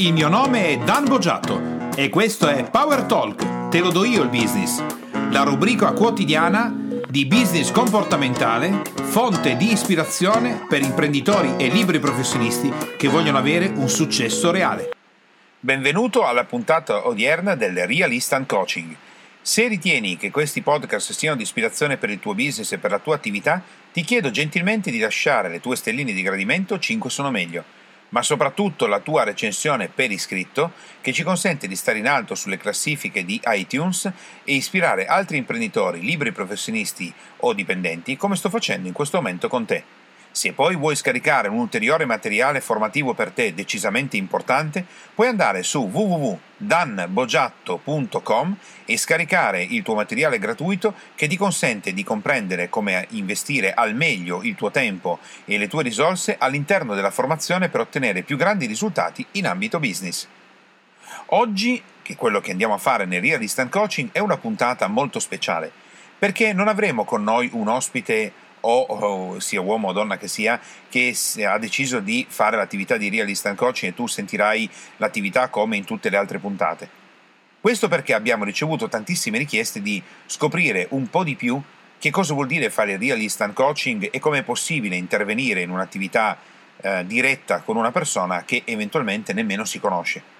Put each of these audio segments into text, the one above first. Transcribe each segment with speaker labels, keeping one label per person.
Speaker 1: Il mio nome è Dan Boggiato e questo è Power Talk, te lo do io il business, la rubrica quotidiana di business comportamentale, fonte di ispirazione per imprenditori e libri professionisti che vogliono avere un successo reale. Benvenuto alla puntata odierna del Real Instant Coaching. Se ritieni che questi podcast siano di ispirazione per il tuo business e per la tua attività, ti chiedo gentilmente di lasciare le tue stelline di gradimento 5 sono meglio ma soprattutto la tua recensione per iscritto che ci consente di stare in alto sulle classifiche di iTunes e ispirare altri imprenditori, libri professionisti o dipendenti come sto facendo in questo momento con te. Se poi vuoi scaricare un ulteriore materiale formativo per te decisamente importante, puoi andare su www.danbogiatto.com e scaricare il tuo materiale gratuito che ti consente di comprendere come investire al meglio il tuo tempo e le tue risorse all'interno della formazione per ottenere più grandi risultati in ambito business. Oggi, che quello che andiamo a fare nel Real Instant Coaching, è una puntata molto speciale, perché non avremo con noi un ospite o, o, sia uomo o donna che sia, che ha deciso di fare l'attività di Real Instant Coaching e tu sentirai l'attività come in tutte le altre puntate. Questo perché abbiamo ricevuto tantissime richieste di scoprire un po' di più che cosa vuol dire fare Real Instant Coaching e come è possibile intervenire in un'attività eh, diretta con una persona che eventualmente nemmeno si conosce.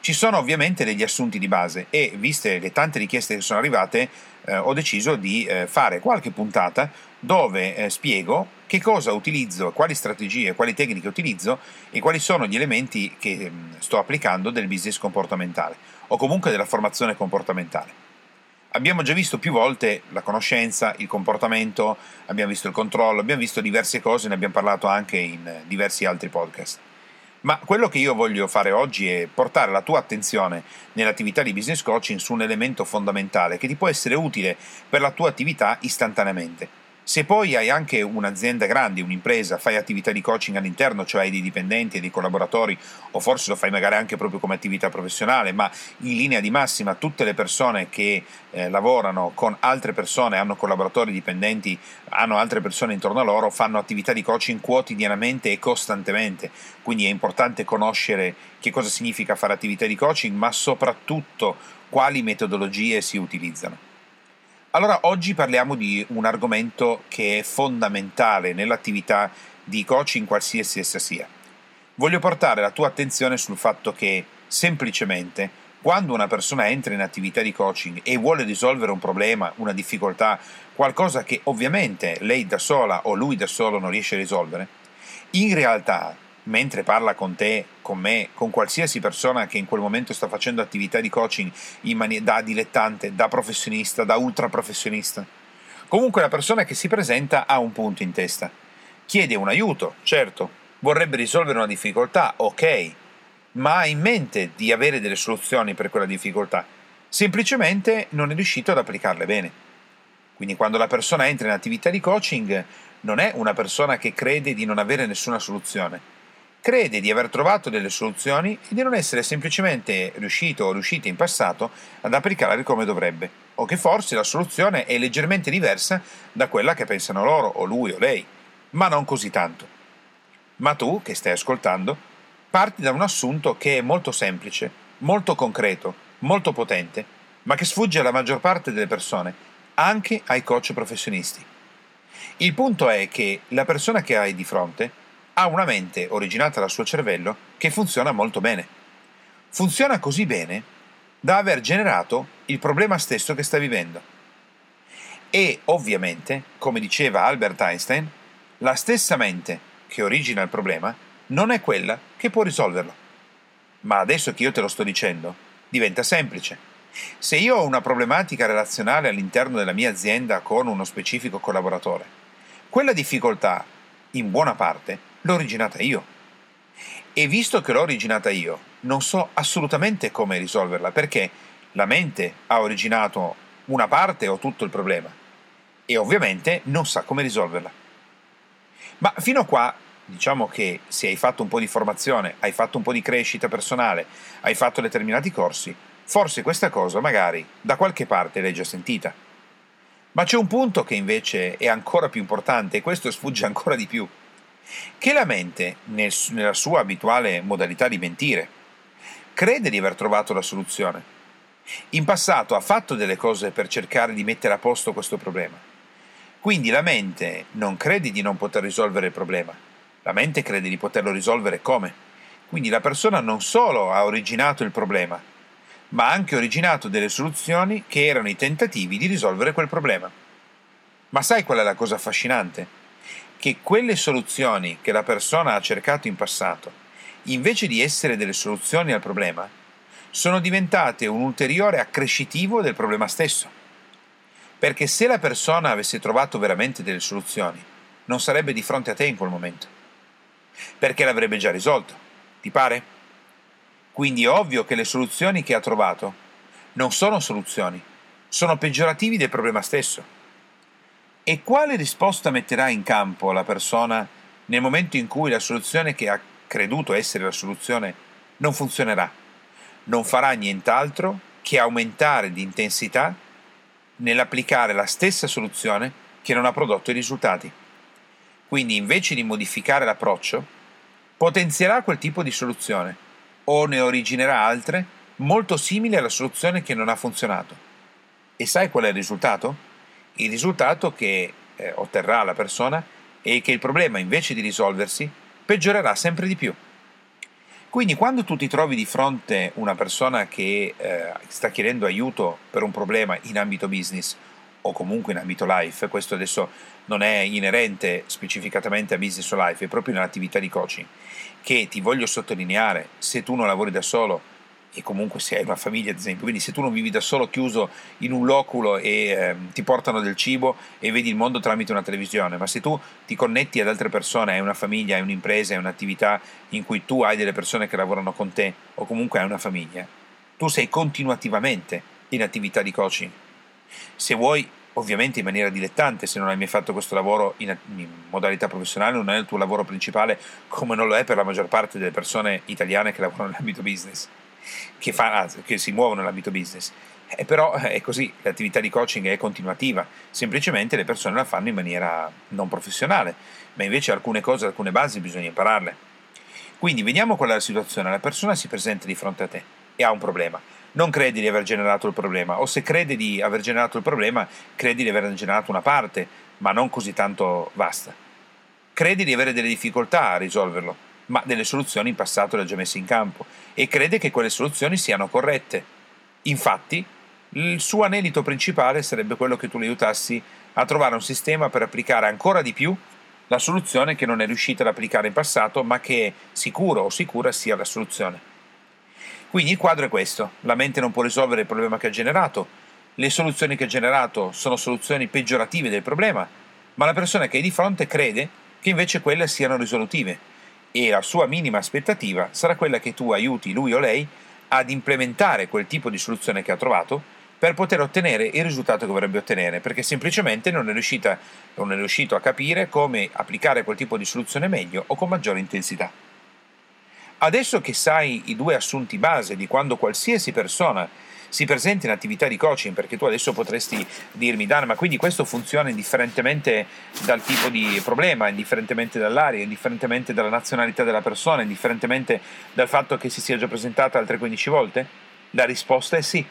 Speaker 1: Ci sono ovviamente degli assunti di base e, viste le tante richieste che sono arrivate, eh, ho deciso di eh, fare qualche puntata dove eh, spiego che cosa utilizzo, quali strategie, quali tecniche utilizzo e quali sono gli elementi che mh, sto applicando del business comportamentale o comunque della formazione comportamentale. Abbiamo già visto più volte la conoscenza, il comportamento, abbiamo visto il controllo, abbiamo visto diverse cose, ne abbiamo parlato anche in eh, diversi altri podcast. Ma quello che io voglio fare oggi è portare la tua attenzione nell'attività di business coaching su un elemento fondamentale che ti può essere utile per la tua attività istantaneamente. Se poi hai anche un'azienda grande, un'impresa, fai attività di coaching all'interno, cioè hai dei dipendenti e dei collaboratori, o forse lo fai magari anche proprio come attività professionale, ma in linea di massima tutte le persone che eh, lavorano con altre persone, hanno collaboratori dipendenti, hanno altre persone intorno a loro, fanno attività di coaching quotidianamente e costantemente. Quindi è importante conoscere che cosa significa fare attività di coaching, ma soprattutto quali metodologie si utilizzano. Allora, oggi parliamo di un argomento che è fondamentale nell'attività di coaching qualsiasi essa sia. Voglio portare la tua attenzione sul fatto che semplicemente quando una persona entra in attività di coaching e vuole risolvere un problema, una difficoltà, qualcosa che ovviamente lei da sola o lui da solo non riesce a risolvere, in realtà mentre parla con te, con me, con qualsiasi persona che in quel momento sta facendo attività di coaching mani- da dilettante, da professionista, da ultra professionista. Comunque la persona che si presenta ha un punto in testa. Chiede un aiuto, certo, vorrebbe risolvere una difficoltà, ok, ma ha in mente di avere delle soluzioni per quella difficoltà. Semplicemente non è riuscito ad applicarle bene. Quindi quando la persona entra in attività di coaching non è una persona che crede di non avere nessuna soluzione, crede di aver trovato delle soluzioni e di non essere semplicemente riuscito o riuscita in passato ad applicarle come dovrebbe, o che forse la soluzione è leggermente diversa da quella che pensano loro, o lui o lei, ma non così tanto. Ma tu, che stai ascoltando, parti da un assunto che è molto semplice, molto concreto, molto potente, ma che sfugge alla maggior parte delle persone, anche ai coach professionisti. Il punto è che la persona che hai di fronte ha una mente originata dal suo cervello che funziona molto bene. Funziona così bene da aver generato il problema stesso che sta vivendo. E ovviamente, come diceva Albert Einstein, la stessa mente che origina il problema non è quella che può risolverlo. Ma adesso che io te lo sto dicendo, diventa semplice. Se io ho una problematica relazionale all'interno della mia azienda con uno specifico collaboratore, quella difficoltà, in buona parte, l'ho originata io. E visto che l'ho originata io, non so assolutamente come risolverla, perché la mente ha originato una parte o tutto il problema e ovviamente non sa come risolverla. Ma fino a qua diciamo che se hai fatto un po' di formazione, hai fatto un po' di crescita personale, hai fatto determinati corsi, forse questa cosa magari da qualche parte l'hai già sentita. Ma c'è un punto che invece è ancora più importante e questo sfugge ancora di più che la mente, nel, nella sua abituale modalità di mentire, crede di aver trovato la soluzione. In passato ha fatto delle cose per cercare di mettere a posto questo problema. Quindi la mente non crede di non poter risolvere il problema, la mente crede di poterlo risolvere come? Quindi la persona non solo ha originato il problema, ma ha anche originato delle soluzioni che erano i tentativi di risolvere quel problema. Ma sai qual è la cosa affascinante? Che quelle soluzioni che la persona ha cercato in passato, invece di essere delle soluzioni al problema, sono diventate un ulteriore accrescitivo del problema stesso. Perché se la persona avesse trovato veramente delle soluzioni, non sarebbe di fronte a te in quel momento. Perché l'avrebbe già risolto ti pare? Quindi è ovvio che le soluzioni che ha trovato non sono soluzioni, sono peggiorativi del problema stesso. E quale risposta metterà in campo la persona nel momento in cui la soluzione che ha creduto essere la soluzione non funzionerà? Non farà nient'altro che aumentare di intensità nell'applicare la stessa soluzione che non ha prodotto i risultati. Quindi invece di modificare l'approccio, potenzierà quel tipo di soluzione o ne originerà altre molto simili alla soluzione che non ha funzionato. E sai qual è il risultato? Il risultato che eh, otterrà la persona è che il problema invece di risolversi peggiorerà sempre di più. Quindi quando tu ti trovi di fronte una persona che eh, sta chiedendo aiuto per un problema in ambito business o comunque in ambito life, questo adesso non è inerente specificatamente a business o life, è proprio nell'attività di coaching, che ti voglio sottolineare, se tu non lavori da solo e comunque se hai una famiglia ad esempio, quindi se tu non vivi da solo chiuso in un loculo e eh, ti portano del cibo e vedi il mondo tramite una televisione, ma se tu ti connetti ad altre persone, hai una famiglia, hai un'impresa, hai un'attività in cui tu hai delle persone che lavorano con te o comunque hai una famiglia, tu sei continuativamente in attività di coaching. Se vuoi, ovviamente in maniera dilettante, se non hai mai fatto questo lavoro in, in, modalità professionale, non è il tuo lavoro principale, come non lo è per la maggior parte delle persone italiane che lavorano nell'ambito business, che, fa, che si muovono nell'ambito business. Eh, però eh, è così, l'attività di coaching è continuativa, semplicemente le persone la fanno in maniera non professionale, ma invece alcune cose, alcune basi bisogna impararle. Quindi vediamo qual è la situazione, la persona si presenta di fronte a te e ha un problema non credi di aver generato il problema, o se credi di aver generato il problema, credi di aver generato una parte, ma non così tanto vasta. Credi di avere delle difficoltà a risolverlo, ma delle soluzioni in passato le ha già messe in campo e crede che quelle soluzioni siano corrette. Infatti, il suo anelito principale sarebbe quello che tu le aiutassi a trovare un sistema per applicare ancora di più la soluzione che non è riuscita ad applicare in passato, ma che è sicuro o sicura sia la soluzione. Quindi il quadro è questo, la mente non può risolvere il problema che ha generato, le soluzioni che ha generato sono soluzioni peggiorative del problema, ma la persona che è di fronte crede che invece quelle siano risolutive e la sua minima aspettativa sarà quella che tu aiuti lui o lei ad implementare quel tipo di soluzione che ha trovato per poter ottenere il risultato che vorrebbe ottenere, perché semplicemente non è, riuscita, non è riuscito a capire come applicare quel tipo di soluzione meglio o con maggiore intensità. Adesso che sai i due assunti base di quando qualsiasi persona si presenta in attività di coaching, perché tu adesso potresti dirmi, Dan, ma quindi questo funziona indifferentemente dal tipo di problema, indifferentemente dall'area, indifferentemente dalla nazionalità della persona, indifferentemente dal fatto che si sia già presentata altre 15 volte? La risposta è sì.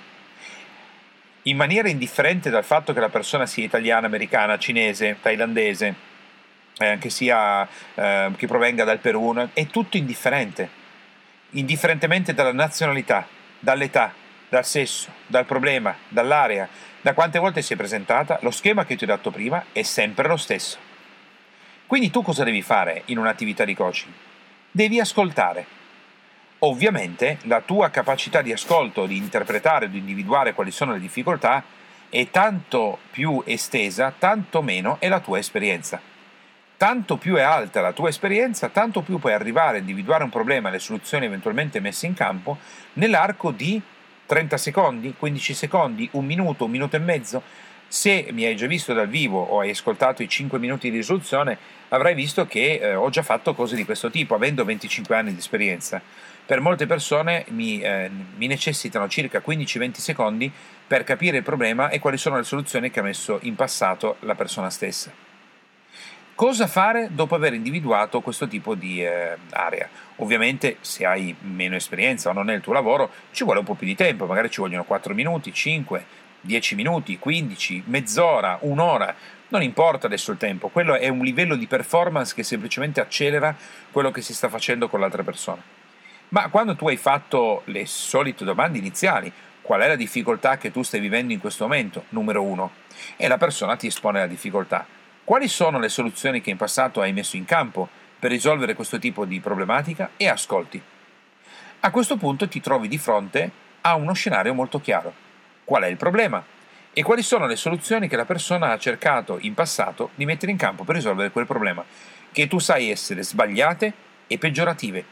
Speaker 1: In maniera indifferente dal fatto che la persona sia italiana, americana, cinese, thailandese, eh, che, sia, eh, che provenga dal Perù, è tutto indifferente, indifferentemente dalla nazionalità, dall'età, dal sesso, dal problema, dall'area, da quante volte si è presentata, lo schema che ti ho dato prima è sempre lo stesso. Quindi tu cosa devi fare in un'attività di coaching? Devi ascoltare. Ovviamente la tua capacità di ascolto, di interpretare, di individuare quali sono le difficoltà è tanto più estesa, tanto meno è la tua esperienza. Tanto più è alta la tua esperienza, tanto più puoi arrivare a individuare un problema e le soluzioni eventualmente messe in campo nell'arco di 30 secondi, 15 secondi, un minuto, un minuto e mezzo. Se mi hai già visto dal vivo o hai ascoltato i 5 minuti di risoluzione, avrai visto che eh, ho già fatto cose di questo tipo, avendo 25 anni di esperienza. Per molte persone mi, eh, mi necessitano circa 15-20 secondi per capire il problema e quali sono le soluzioni che ha messo in passato la persona stessa. Cosa fare dopo aver individuato questo tipo di eh, area? Ovviamente se hai meno esperienza o non è il tuo lavoro ci vuole un po' più di tempo, magari ci vogliono 4 minuti, 5, 10 minuti, 15, mezz'ora, un'ora, non importa adesso il tempo, quello è un livello di performance che semplicemente accelera quello che si sta facendo con l'altra persona. Ma quando tu hai fatto le solite domande iniziali, qual è la difficoltà che tu stai vivendo in questo momento? Numero uno. E la persona ti espone la difficoltà. Quali sono le soluzioni che in passato hai messo in campo per risolvere questo tipo di problematica e ascolti. A questo punto ti trovi di fronte a uno scenario molto chiaro. Qual è il problema? E quali sono le soluzioni che la persona ha cercato in passato di mettere in campo per risolvere quel problema, che tu sai essere sbagliate e peggiorative.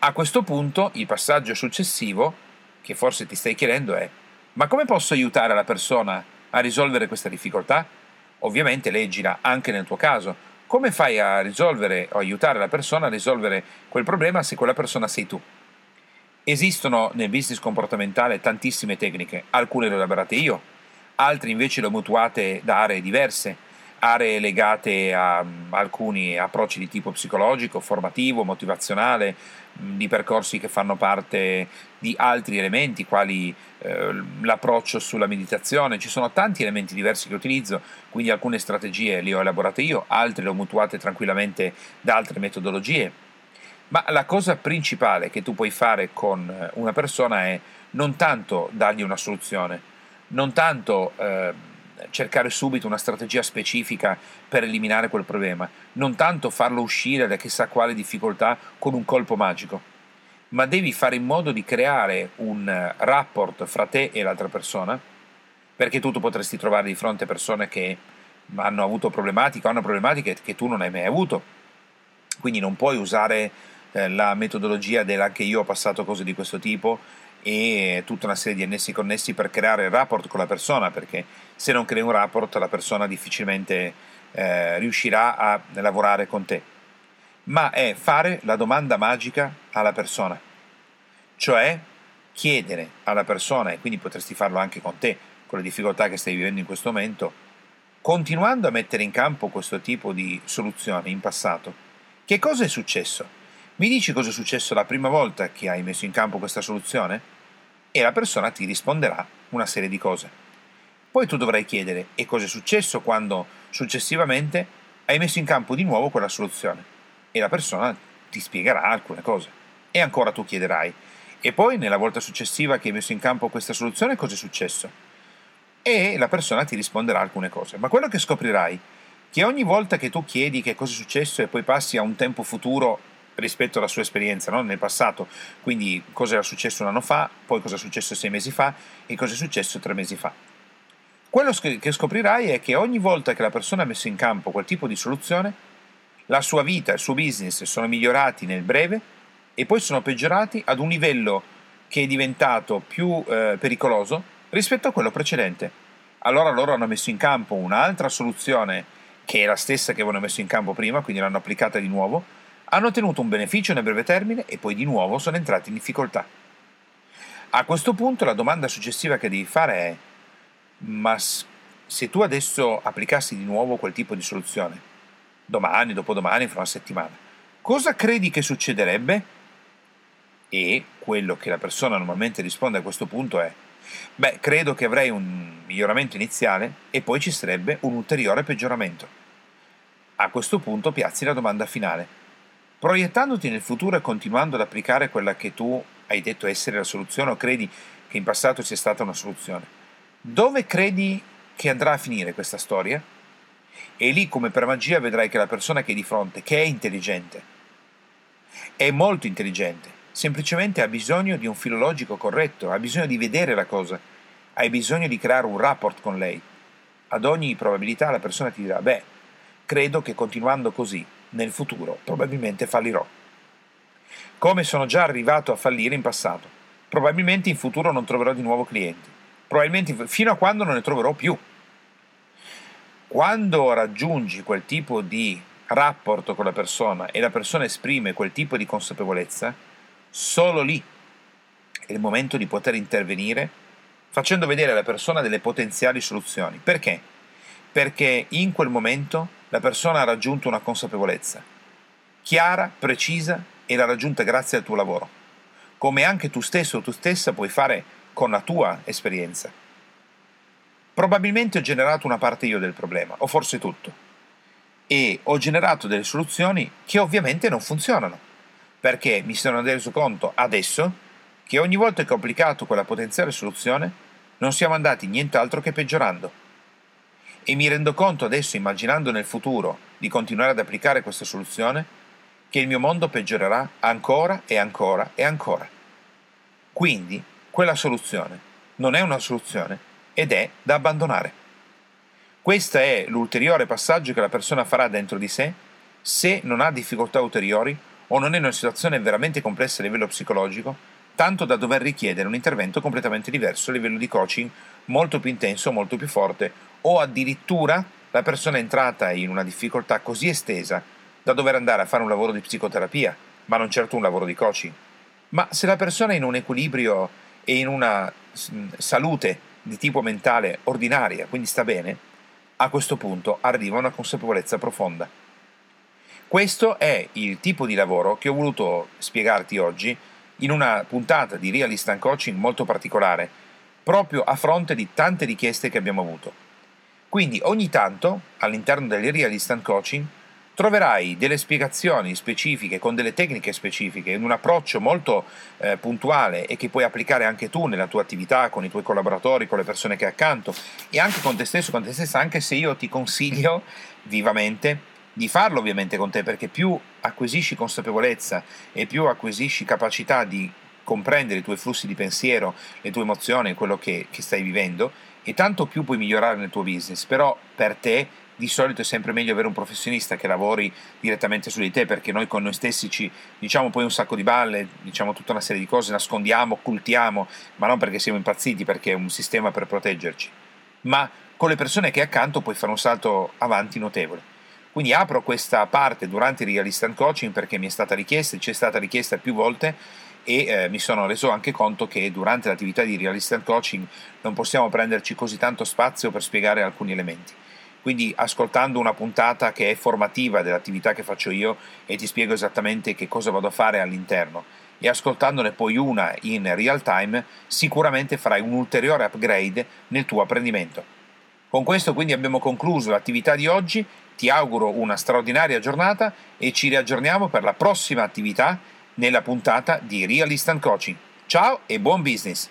Speaker 1: A questo punto il passaggio successivo, che forse ti stai chiedendo, è ma come posso aiutare la persona a risolvere questa difficoltà? Ovviamente leggila anche nel tuo caso. Come fai a risolvere o aiutare la persona a risolvere quel problema se quella persona sei tu? Esistono nel business comportamentale tantissime tecniche, alcune le ho elaborate io, altre invece le ho mutuate da aree diverse, aree legate a um, alcuni approcci di tipo psicologico, formativo, motivazionale, di percorsi che fanno parte di altri elementi, quali eh, l'approccio sulla meditazione. Ci sono tanti elementi diversi che utilizzo, quindi alcune strategie le ho elaborate io, altre le ho mutuate tranquillamente da altre metodologie. Ma la cosa principale che tu puoi fare con eh, una persona è non tanto dargli una soluzione, non tanto eh, cercare subito una strategia specifica per eliminare quel problema, non tanto farlo uscire da chissà quale difficoltà con un colpo magico, ma devi fare in modo di creare un rapport fra te e l'altra persona, perché tu, potresti trovare di fronte persone che hanno avuto problematiche, hanno problematiche che tu non hai mai avuto, quindi non puoi usare eh, la metodologia dell'anche io ho passato cose di questo tipo e tutta una serie di annessi connessi per creare il rapport con la persona, perché se non crei un rapport la persona difficilmente eh, riuscirà a lavorare con te. Ma è fare la domanda magica alla persona, cioè chiedere alla persona, e quindi potresti farlo anche con te, con le difficoltà che stai vivendo in questo momento, continuando a mettere in campo questo tipo di soluzione in passato, che cosa è successo? Mi dici cosa è successo la prima volta che hai messo in campo questa soluzione? E la persona ti risponderà una serie di cose. Poi tu dovrai chiedere e cosa è successo quando successivamente hai messo in campo di nuovo quella soluzione e la persona ti spiegherà alcune cose. E ancora tu chiederai e poi nella volta successiva che hai messo in campo questa soluzione cosa è successo? E la persona ti risponderà alcune cose. Ma quello che scoprirai che ogni volta che tu chiedi che cosa è successo e poi passi a un tempo futuro rispetto alla sua esperienza no? nel passato, quindi cosa era successo un anno fa, poi cosa è successo sei mesi fa e cosa è successo tre mesi fa. Quello che scoprirai è che ogni volta che la persona ha messo in campo quel tipo di soluzione, la sua vita, il suo business sono migliorati nel breve e poi sono peggiorati ad un livello che è diventato più eh, pericoloso rispetto a quello precedente. Allora loro hanno messo in campo un'altra soluzione che è la stessa che avevano messo in campo prima, quindi l'hanno applicata di nuovo, hanno ottenuto un beneficio nel breve termine e poi di nuovo sono entrati in difficoltà. A questo punto la domanda successiva che devi fare è ma se tu adesso applicassi di nuovo quel tipo di soluzione, domani, dopodomani, fra una settimana, cosa credi che succederebbe? E quello che la persona normalmente risponde a questo punto è beh, credo che avrei un miglioramento iniziale e poi ci sarebbe un ulteriore peggioramento. A questo punto piazzi la domanda finale Proiettandoti nel futuro e continuando ad applicare quella che tu hai detto essere la soluzione o credi che in passato sia stata una soluzione, dove credi che andrà a finire questa storia? E lì come per magia vedrai che la persona che hai di fronte, che è intelligente, è molto intelligente, semplicemente ha bisogno di un filo logico corretto, ha bisogno di vedere la cosa, hai bisogno di creare un rapport con lei. Ad ogni probabilità la persona ti dirà, beh, credo che continuando così nel futuro probabilmente fallirò. Come sono già arrivato a fallire in passato. Probabilmente in futuro non troverò di nuovo clienti. Probabilmente fino a quando non ne troverò più. Quando raggiungi quel tipo di rapporto con la persona e la persona esprime quel tipo di consapevolezza, solo lì è il momento di poter intervenire facendo vedere alla persona delle potenziali soluzioni. Perché? Perché in quel momento la persona ha raggiunto una consapevolezza chiara, precisa e l'ha raggiunta grazie al tuo lavoro, come anche tu stesso o tu stessa puoi fare con la tua esperienza. Probabilmente ho generato una parte io del problema, o forse tutto, e ho generato delle soluzioni che ovviamente non funzionano, perché mi sono reso conto adesso che ogni volta che ho applicato quella potenziale soluzione non siamo andati nient'altro che peggiorando. E mi rendo conto adesso, immaginando nel futuro di continuare ad applicare questa soluzione, che il mio mondo peggiorerà ancora e ancora e ancora. Quindi quella soluzione non è una soluzione ed è da abbandonare. Questo è l'ulteriore passaggio che la persona farà dentro di sé se non ha difficoltà ulteriori o non è in una situazione veramente complessa a livello psicologico, tanto da dover richiedere un intervento completamente diverso a livello di coaching molto più intenso, molto più forte, o addirittura la persona è entrata in una difficoltà così estesa da dover andare a fare un lavoro di psicoterapia, ma non certo un lavoro di coaching. Ma se la persona è in un equilibrio e in una salute di tipo mentale ordinaria, quindi sta bene, a questo punto arriva una consapevolezza profonda. Questo è il tipo di lavoro che ho voluto spiegarti oggi in una puntata di Real Instant Coaching molto particolare, proprio a fronte di tante richieste che abbiamo avuto. Quindi ogni tanto, all'interno del Real Instant Coaching, troverai delle spiegazioni specifiche con delle tecniche specifiche, in un approccio molto eh, puntuale e che puoi applicare anche tu nella tua attività, con i tuoi collaboratori, con le persone che hai accanto e anche con te stesso, con te stessa, anche se io ti consiglio vivamente di farlo ovviamente con te, perché più acquisisci consapevolezza e più acquisisci capacità di comprendere i tuoi flussi di pensiero, le tue emozioni, quello che, che stai vivendo, e tanto più puoi migliorare nel tuo business. Però per te di solito è sempre meglio avere un professionista che lavori direttamente su di te perché noi con noi stessi ci diciamo poi un sacco di balle, diciamo tutta una serie di cose, nascondiamo, occultiamo, ma non perché siamo impazziti, perché è un sistema per proteggerci. Ma con le persone che hai accanto puoi fare un salto avanti notevole. Quindi apro questa parte durante il Real Instant Coaching perché mi è stata richiesta, ci è stata richiesta più volte e eh, mi sono reso anche conto che durante l'attività di Real Instant Coaching non possiamo prenderci così tanto spazio per spiegare alcuni elementi. Quindi ascoltando una puntata che è formativa dell'attività che faccio io e ti spiego esattamente che cosa vado a fare all'interno e ascoltandone poi una in real time sicuramente farai un ulteriore upgrade nel tuo apprendimento. Con questo quindi abbiamo concluso l'attività di oggi, ti auguro una straordinaria giornata e ci riaggiorniamo per la prossima attività nella puntata di Real Coaching. Ciao e buon business!